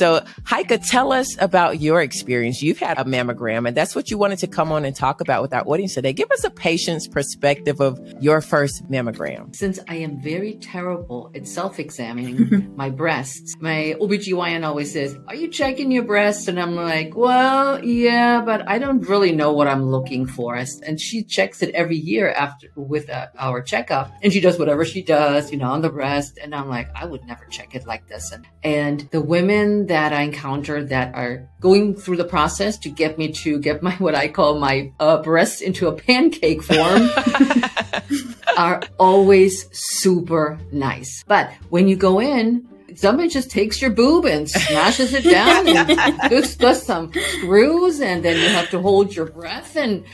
So Heike, tell us about your experience. You've had a mammogram and that's what you wanted to come on and talk about with our audience today. Give us a patient's perspective of your first mammogram. Since I am very terrible at self-examining my breasts, my OBGYN always says, are you checking your breasts? And I'm like, well, yeah, but I don't really know what I'm looking for. And she checks it every year after with uh, our checkup and she does whatever she does, you know, on the breast. And I'm like, I would never check it like this. And, and the women that I encounter that are going through the process to get me to get my, what I call my uh, breasts into a pancake form are always super nice. But when you go in, somebody just takes your boob and smashes it down and just does some screws and then you have to hold your breath and